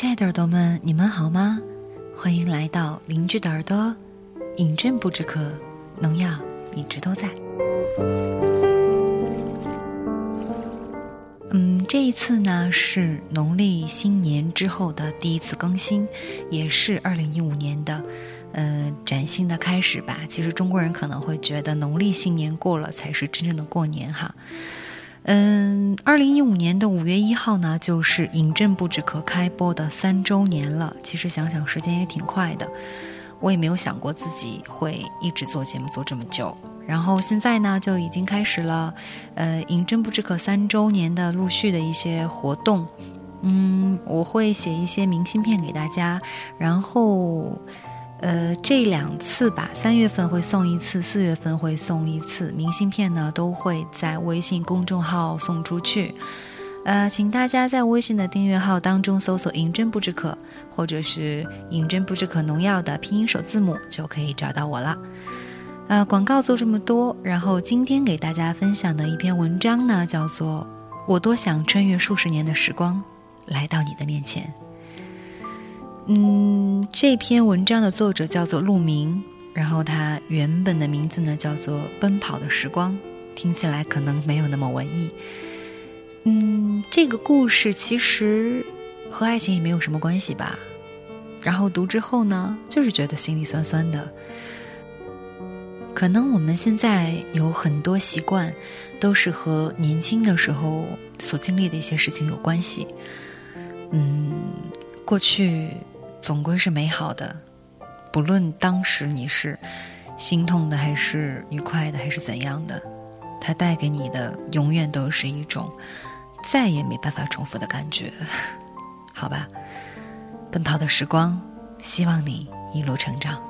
亲爱的耳朵们，你们好吗？欢迎来到邻居的耳朵，饮鸩不止渴，农药一直都在。嗯，这一次呢是农历新年之后的第一次更新，也是二零一五年的，呃，崭新的开始吧。其实中国人可能会觉得农历新年过了才是真正的过年哈。嗯，二零一五年的五月一号呢，就是《饮鸩不止可》开播的三周年了。其实想想时间也挺快的，我也没有想过自己会一直做节目做这么久。然后现在呢，就已经开始了，呃，《饮鸩不止可》三周年的陆续的一些活动。嗯，我会写一些明信片给大家，然后。呃，这两次吧，三月份会送一次，四月份会送一次明信片呢，都会在微信公众号送出去。呃，请大家在微信的订阅号当中搜索“银针不止渴”或者是“银针不止渴农药”的拼音首字母，就可以找到我了。呃，广告做这么多，然后今天给大家分享的一篇文章呢，叫做《我多想穿越数十年的时光，来到你的面前》。嗯，这篇文章的作者叫做陆明，然后他原本的名字呢叫做《奔跑的时光》，听起来可能没有那么文艺。嗯，这个故事其实和爱情也没有什么关系吧。然后读之后呢，就是觉得心里酸酸的。可能我们现在有很多习惯，都是和年轻的时候所经历的一些事情有关系。嗯，过去。总归是美好的，不论当时你是心痛的，还是愉快的，还是怎样的，它带给你的永远都是一种再也没办法重复的感觉，好吧？奔跑的时光，希望你一路成长。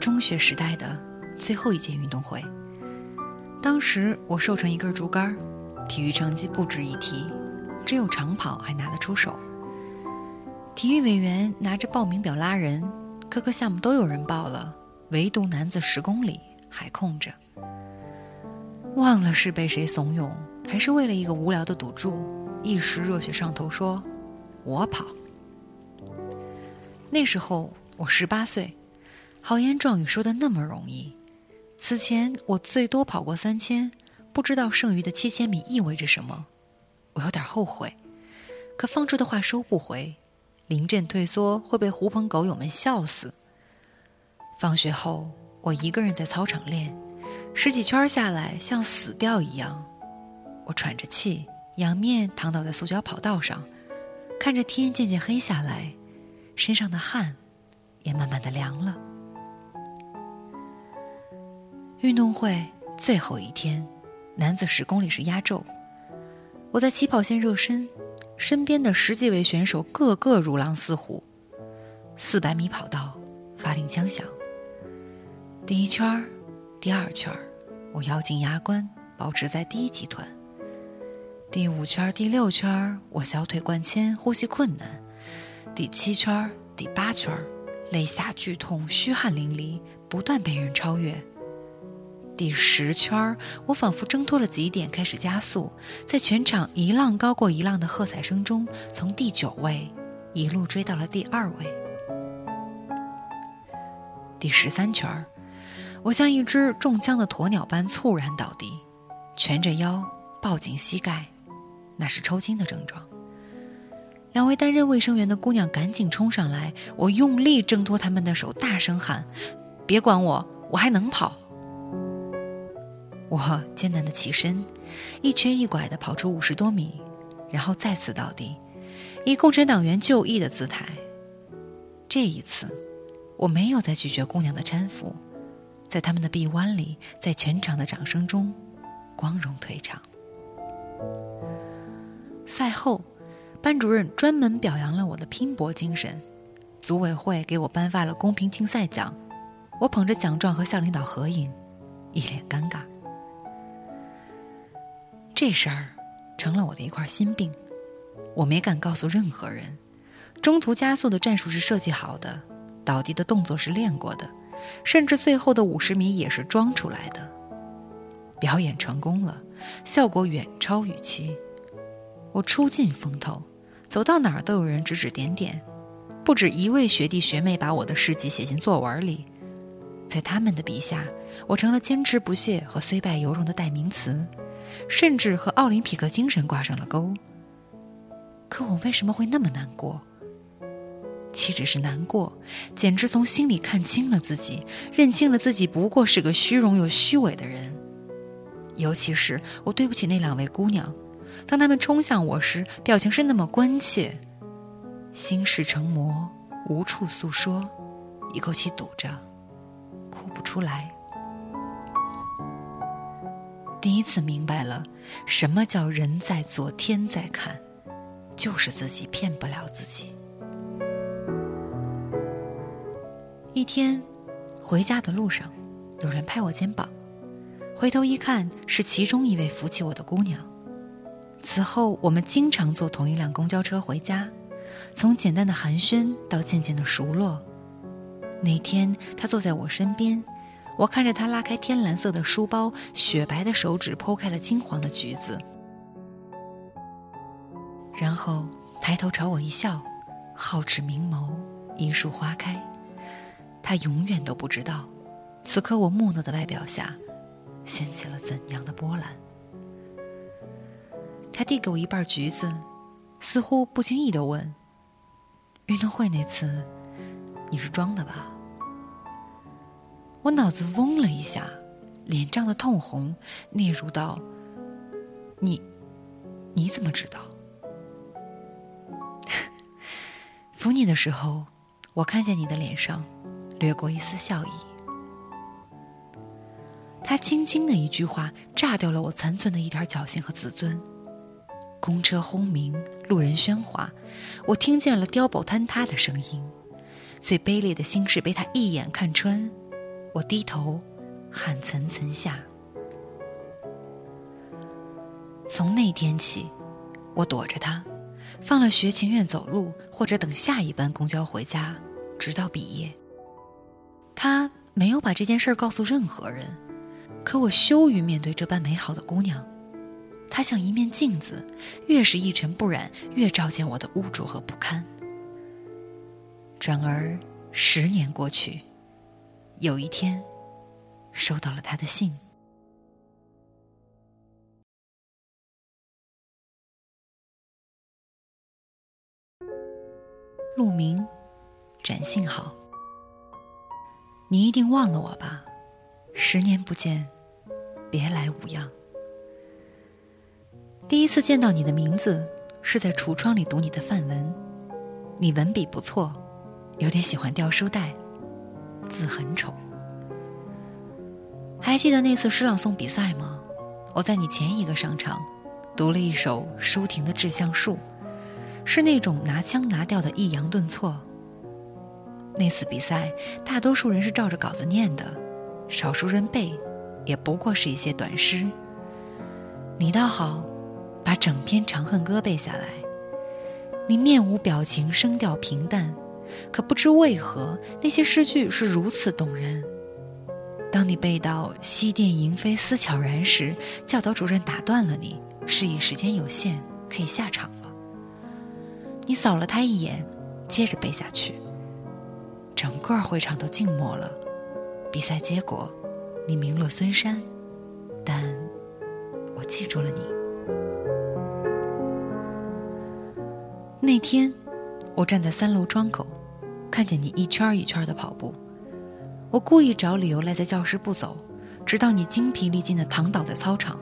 中学时代的最后一届运动会。当时我瘦成一根竹竿，体育成绩不值一提，只有长跑还拿得出手。体育委员拿着报名表拉人，各个项目都有人报了，唯独男子十公里还空着。忘了是被谁怂恿，还是为了一个无聊的赌注，一时热血上头，说：“我跑。”那时候我十八岁。豪言壮语说的那么容易，此前我最多跑过三千，不知道剩余的七千米意味着什么，我有点后悔，可放出的话收不回，临阵退缩会被狐朋狗友们笑死。放学后，我一个人在操场练，十几圈下来像死掉一样，我喘着气，仰面躺倒在塑胶跑道上，看着天渐渐黑下来，身上的汗也慢慢的凉了。运动会最后一天，男子十公里是压轴。我在起跑线热身，身边的十几位选手个个如狼似虎。四百米跑道，发令枪响。第一圈儿，第二圈儿，我咬紧牙关，保持在第一集团。第五圈儿、第六圈儿，我小腿灌铅，呼吸困难。第七圈儿、第八圈儿，肋下剧痛，虚汗淋漓，不断被人超越。第十圈我仿佛挣脱了极点，开始加速，在全场一浪高过一浪的喝彩声中，从第九位一路追到了第二位。第十三圈我像一只中枪的鸵鸟般猝然倒地，蜷着腰，抱紧膝盖，那是抽筋的症状。两位担任卫生员的姑娘赶紧冲上来，我用力挣脱他们的手，大声喊：“别管我，我还能跑。”我艰难的起身，一瘸一拐的跑出五十多米，然后再次倒地，以共产党员就义的姿态。这一次，我没有再拒绝姑娘的搀扶，在他们的臂弯里，在全场的掌声中，光荣退场。赛后，班主任专门表扬了我的拼搏精神，组委会给我颁发了公平竞赛奖，我捧着奖状和校领导合影，一脸尴尬。这事儿成了我的一块心病。我没敢告诉任何人。中途加速的战术是设计好的，倒地的动作是练过的，甚至最后的五十米也是装出来的。表演成功了，效果远超预期。我出尽风头，走到哪儿都有人指指点点，不止一位学弟学妹把我的事迹写进作文里。在他们的笔下，我成了坚持不懈和虽败犹荣的代名词，甚至和奥林匹克精神挂上了钩。可我为什么会那么难过？岂止是难过，简直从心里看清了自己，认清了自己不过是个虚荣又虚伪的人。尤其是我对不起那两位姑娘，当她们冲向我时，表情是那么关切，心事成魔，无处诉说，一口气堵着，哭不出来。第一次明白了，什么叫人在做天在看，就是自己骗不了自己。一天，回家的路上，有人拍我肩膀，回头一看，是其中一位扶起我的姑娘。此后，我们经常坐同一辆公交车回家，从简单的寒暄到渐渐的熟络。那天，她坐在我身边，我看着他拉开天蓝色的书包，雪白的手指剖开了金黄的橘子，然后抬头朝我一笑，皓齿明眸，一树花开。他永远都不知道，此刻我木讷的外表下，掀起了怎样的波澜。他递给我一半橘子，似乎不经意的问：“运动会那次，你是装的吧？”我脑子嗡了一下，脸涨得通红，嗫嚅道：“你，你怎么知道？” 扶你的时候，我看见你的脸上。掠过一丝笑意。他轻轻的一句话，炸掉了我残存的一点侥幸和自尊。公车轰鸣，路人喧哗，我听见了碉堡坍塌的声音。最卑劣的心事被他一眼看穿，我低头，汗涔涔下。从那天起，我躲着他，放了学情愿走路，或者等下一班公交回家，直到毕业。他没有把这件事告诉任何人，可我羞于面对这般美好的姑娘。她像一面镜子，越是一尘不染，越照见我的污浊和不堪。转而十年过去，有一天，收到了他的信。陆明，展信好。你一定忘了我吧？十年不见，别来无恙。第一次见到你的名字是在橱窗里读你的范文，你文笔不错，有点喜欢掉书袋，字很丑。还记得那次诗朗诵比赛吗？我在你前一个上场，读了一首舒婷的《致橡树》，是那种拿腔拿调的抑扬顿挫。那次比赛，大多数人是照着稿子念的，少数人背，也不过是一些短诗。你倒好，把整篇《长恨歌》背下来。你面无表情，声调平淡，可不知为何，那些诗句是如此动人。当你背到“西殿萤飞思悄然”时，教导主任打断了你，示意时间有限，可以下场了。你扫了他一眼，接着背下去。整个会场都静默了。比赛结果，你名落孙山，但我记住了你。那天，我站在三楼窗口，看见你一圈一圈的跑步。我故意找理由赖在教室不走，直到你精疲力尽的躺倒在操场。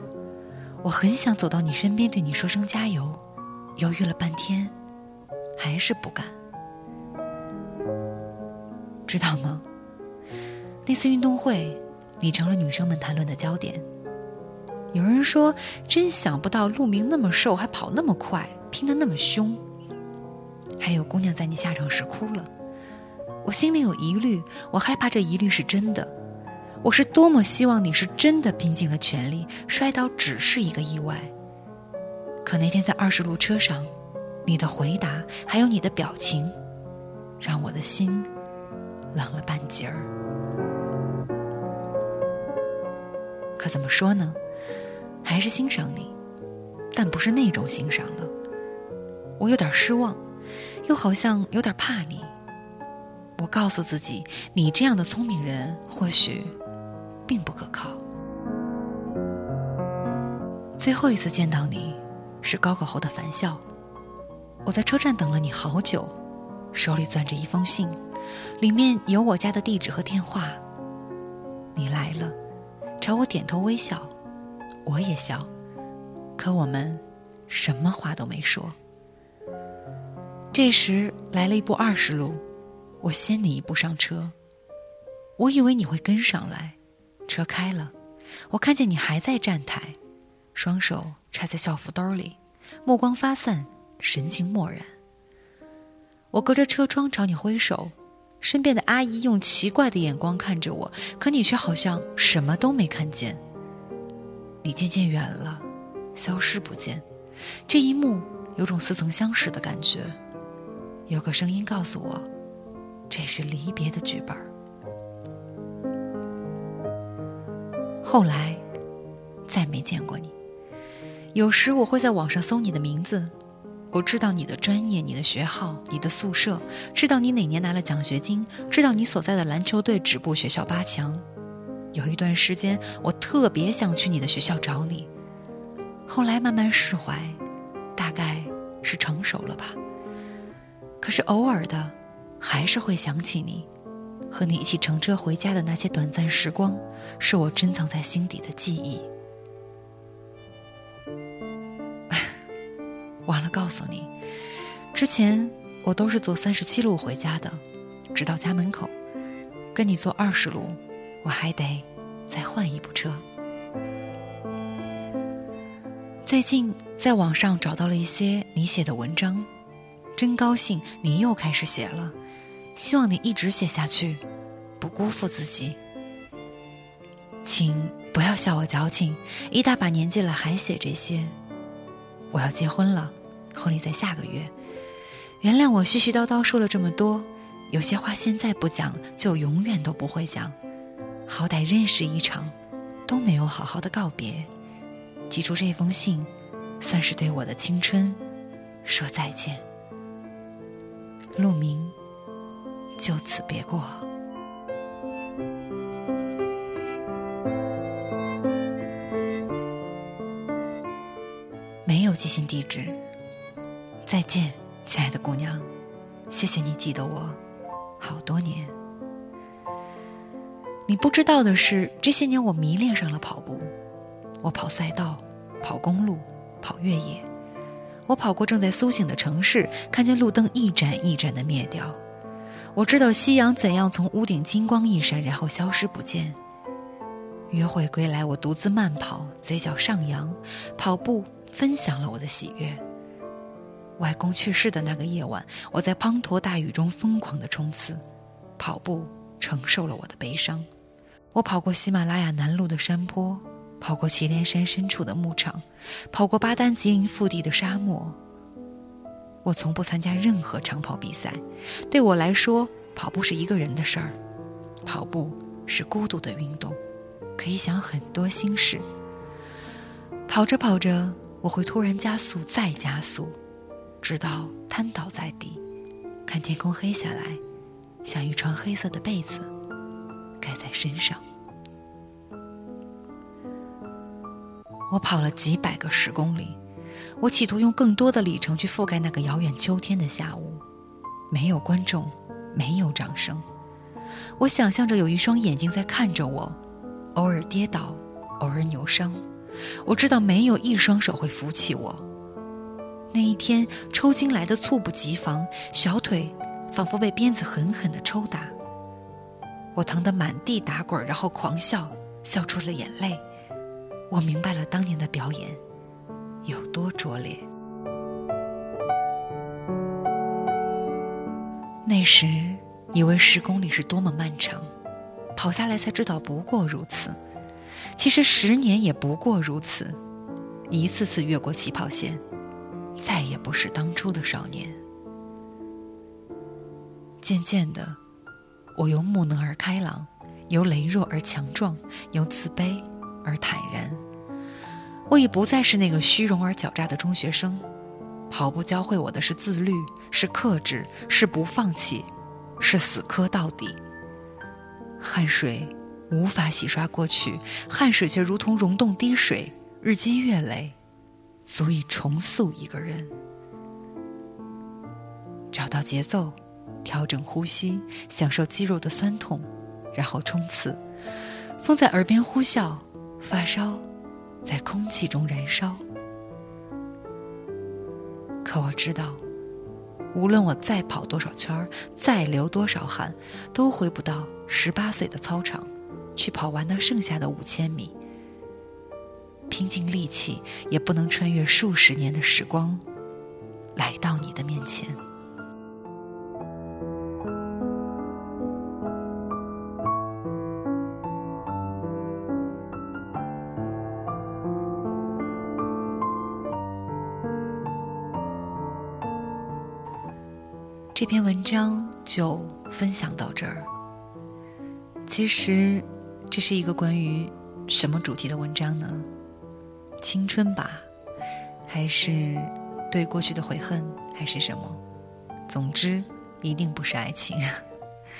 我很想走到你身边，对你说声加油。犹豫了半天，还是不敢。知道吗？那次运动会，你成了女生们谈论的焦点。有人说，真想不到陆明那么瘦，还跑那么快，拼得那么凶。还有姑娘在你下场时哭了，我心里有疑虑，我害怕这疑虑是真的。我是多么希望你是真的拼尽了全力，摔倒只是一个意外。可那天在二十路车上，你的回答还有你的表情，让我的心冷了半截儿。可怎么说呢？还是欣赏你，但不是那种欣赏了。我有点失望，又好像有点怕你。我告诉自己，你这样的聪明人或许并不可靠。最后一次见到你，是高考后的返校。我在车站等了你好久，手里攥着一封信，里面有我家的地址和电话。你来了，朝我点头微笑，我也笑，可我们什么话都没说。这时来了一部二十路，我先你一步上车。我以为你会跟上来，车开了，我看见你还在站台，双手插在校服兜里，目光发散，神情漠然。我隔着车窗朝你挥手，身边的阿姨用奇怪的眼光看着我，可你却好像什么都没看见。你渐渐远了，消失不见，这一幕有种似曾相识的感觉。有个声音告诉我，这是离别的剧本。后来，再没见过你。有时我会在网上搜你的名字，我知道你的专业、你的学号、你的宿舍，知道你哪年拿了奖学金，知道你所在的篮球队止步学校八强。有一段时间，我特别想去你的学校找你，后来慢慢释怀，大概是成熟了吧。可是偶尔的，还是会想起你，和你一起乘车回家的那些短暂时光，是我珍藏在心底的记忆。忘了告诉你，之前我都是坐三十七路回家的，直到家门口，跟你坐二十路，我还得再换一部车。最近在网上找到了一些你写的文章。真高兴你又开始写了，希望你一直写下去，不辜负自己。请不要笑我矫情，一大把年纪了还写这些。我要结婚了，婚礼在下个月。原谅我絮絮叨叨说了这么多，有些话现在不讲就永远都不会讲。好歹认识一场，都没有好好的告别。寄出这封信，算是对我的青春说再见。路明，就此别过。没有寄信地址。再见，亲爱的姑娘，谢谢你记得我好多年。你不知道的是，这些年我迷恋上了跑步。我跑赛道，跑公路，跑越野。我跑过正在苏醒的城市，看见路灯一盏一盏的灭掉。我知道夕阳怎样从屋顶金光一闪，然后消失不见。约会归来，我独自慢跑，嘴角上扬，跑步分享了我的喜悦。外公去世的那个夜晚，我在滂沱大雨中疯狂的冲刺，跑步承受了我的悲伤。我跑过喜马拉雅南麓的山坡。跑过祁连山深处的牧场，跑过巴丹吉林腹地的沙漠。我从不参加任何长跑比赛，对我来说，跑步是一个人的事儿，跑步是孤独的运动，可以想很多心事。跑着跑着，我会突然加速，再加速，直到瘫倒在地，看天空黑下来，像一床黑色的被子盖在身上。我跑了几百个十公里，我企图用更多的里程去覆盖那个遥远秋天的下午，没有观众，没有掌声。我想象着有一双眼睛在看着我，偶尔跌倒，偶尔扭伤。我知道没有一双手会扶起我。那一天抽筋来的猝不及防，小腿仿佛被鞭子狠狠地抽打。我疼得满地打滚，然后狂笑，笑出了眼泪。我明白了当年的表演有多拙劣。那时以为十公里是多么漫长，跑下来才知道不过如此。其实十年也不过如此，一次次越过起跑线，再也不是当初的少年。渐渐的，我由木讷而开朗，由羸弱而强壮，由自卑而坦然。我已不再是那个虚荣而狡诈的中学生。跑步教会我的是自律，是克制，是不放弃，是死磕到底。汗水无法洗刷过去，汗水却如同溶洞滴水，日积月累，足以重塑一个人。找到节奏，调整呼吸，享受肌肉的酸痛，然后冲刺。风在耳边呼啸，发烧在空气中燃烧。可我知道，无论我再跑多少圈儿，再流多少汗，都回不到十八岁的操场，去跑完那剩下的五千米。拼尽力气，也不能穿越数十年的时光，来到你的面前。这篇文章就分享到这儿。其实，这是一个关于什么主题的文章呢？青春吧，还是对过去的悔恨，还是什么？总之，一定不是爱情。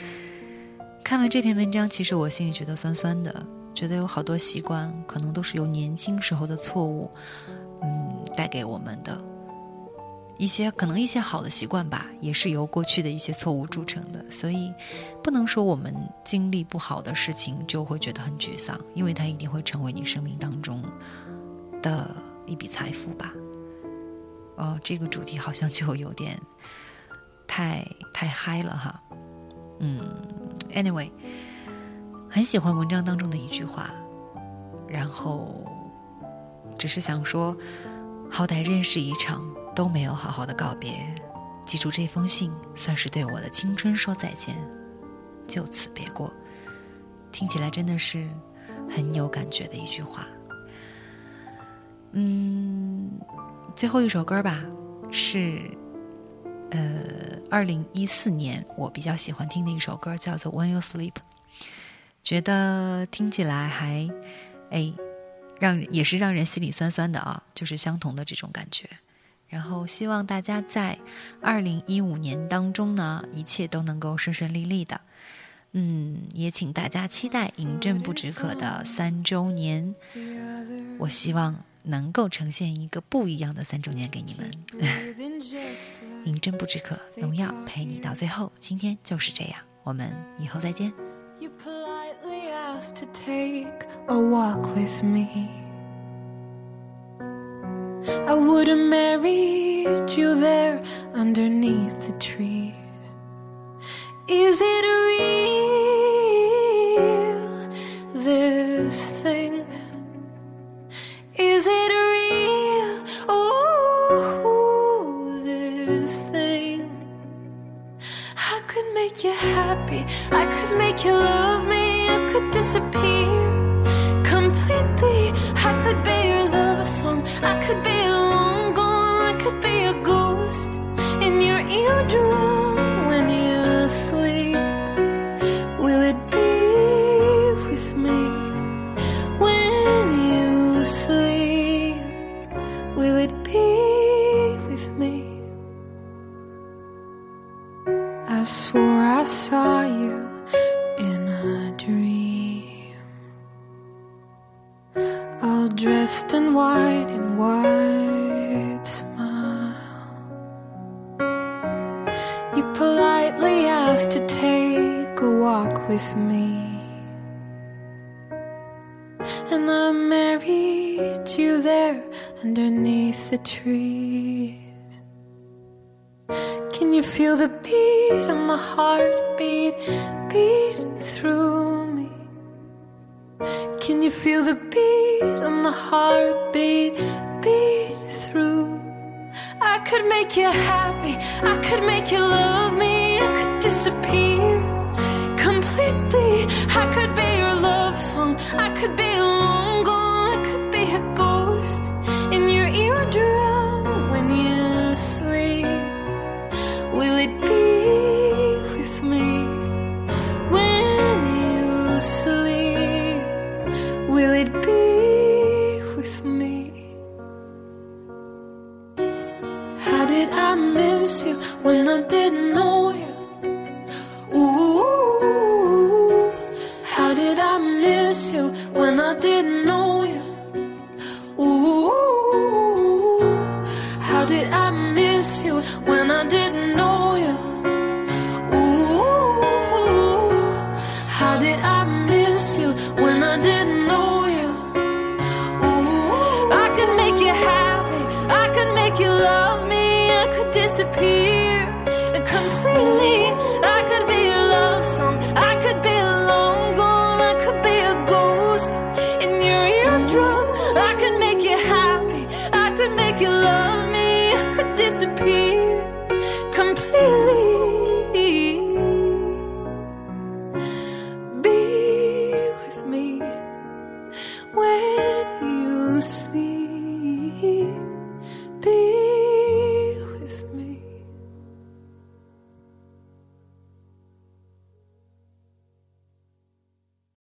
看完这篇文章，其实我心里觉得酸酸的，觉得有好多习惯可能都是由年轻时候的错误，嗯，带给我们的。一些可能一些好的习惯吧，也是由过去的一些错误铸成的，所以不能说我们经历不好的事情就会觉得很沮丧，因为它一定会成为你生命当中的一笔财富吧。哦，这个主题好像就有点太太嗨了哈。嗯，anyway，很喜欢文章当中的一句话，然后只是想说，好歹认识一场。都没有好好的告别，记住这封信，算是对我的青春说再见，就此别过。听起来真的是很有感觉的一句话。嗯，最后一首歌吧，是呃，二零一四年我比较喜欢听的一首歌，叫做《When You Sleep》，觉得听起来还哎，让也是让人心里酸酸的啊，就是相同的这种感觉。然后希望大家在二零一五年当中呢，一切都能够顺顺利利的。嗯，也请大家期待《饮鸩不止渴》的三周年。我希望能够呈现一个不一样的三周年给你们。饮鸩不止渴，农药陪你到最后。今天就是这样，我们以后再见。I would have married you there underneath the trees. Is it real, this thing? Is it real? Oh, this thing. I could make you happy, I could make you love me, I could disappear with me. And I married you there underneath the trees. Can you feel the beat of my heartbeat beat through me? Can you feel the beat of my heartbeat beat through? I could make you happy, I could make you love me, I could disappear completely. I could be your love song. I could be long gone. I could be a ghost in your eardrum when you sleep. Will it be? you happy. I could make you love me. I could disappear completely. I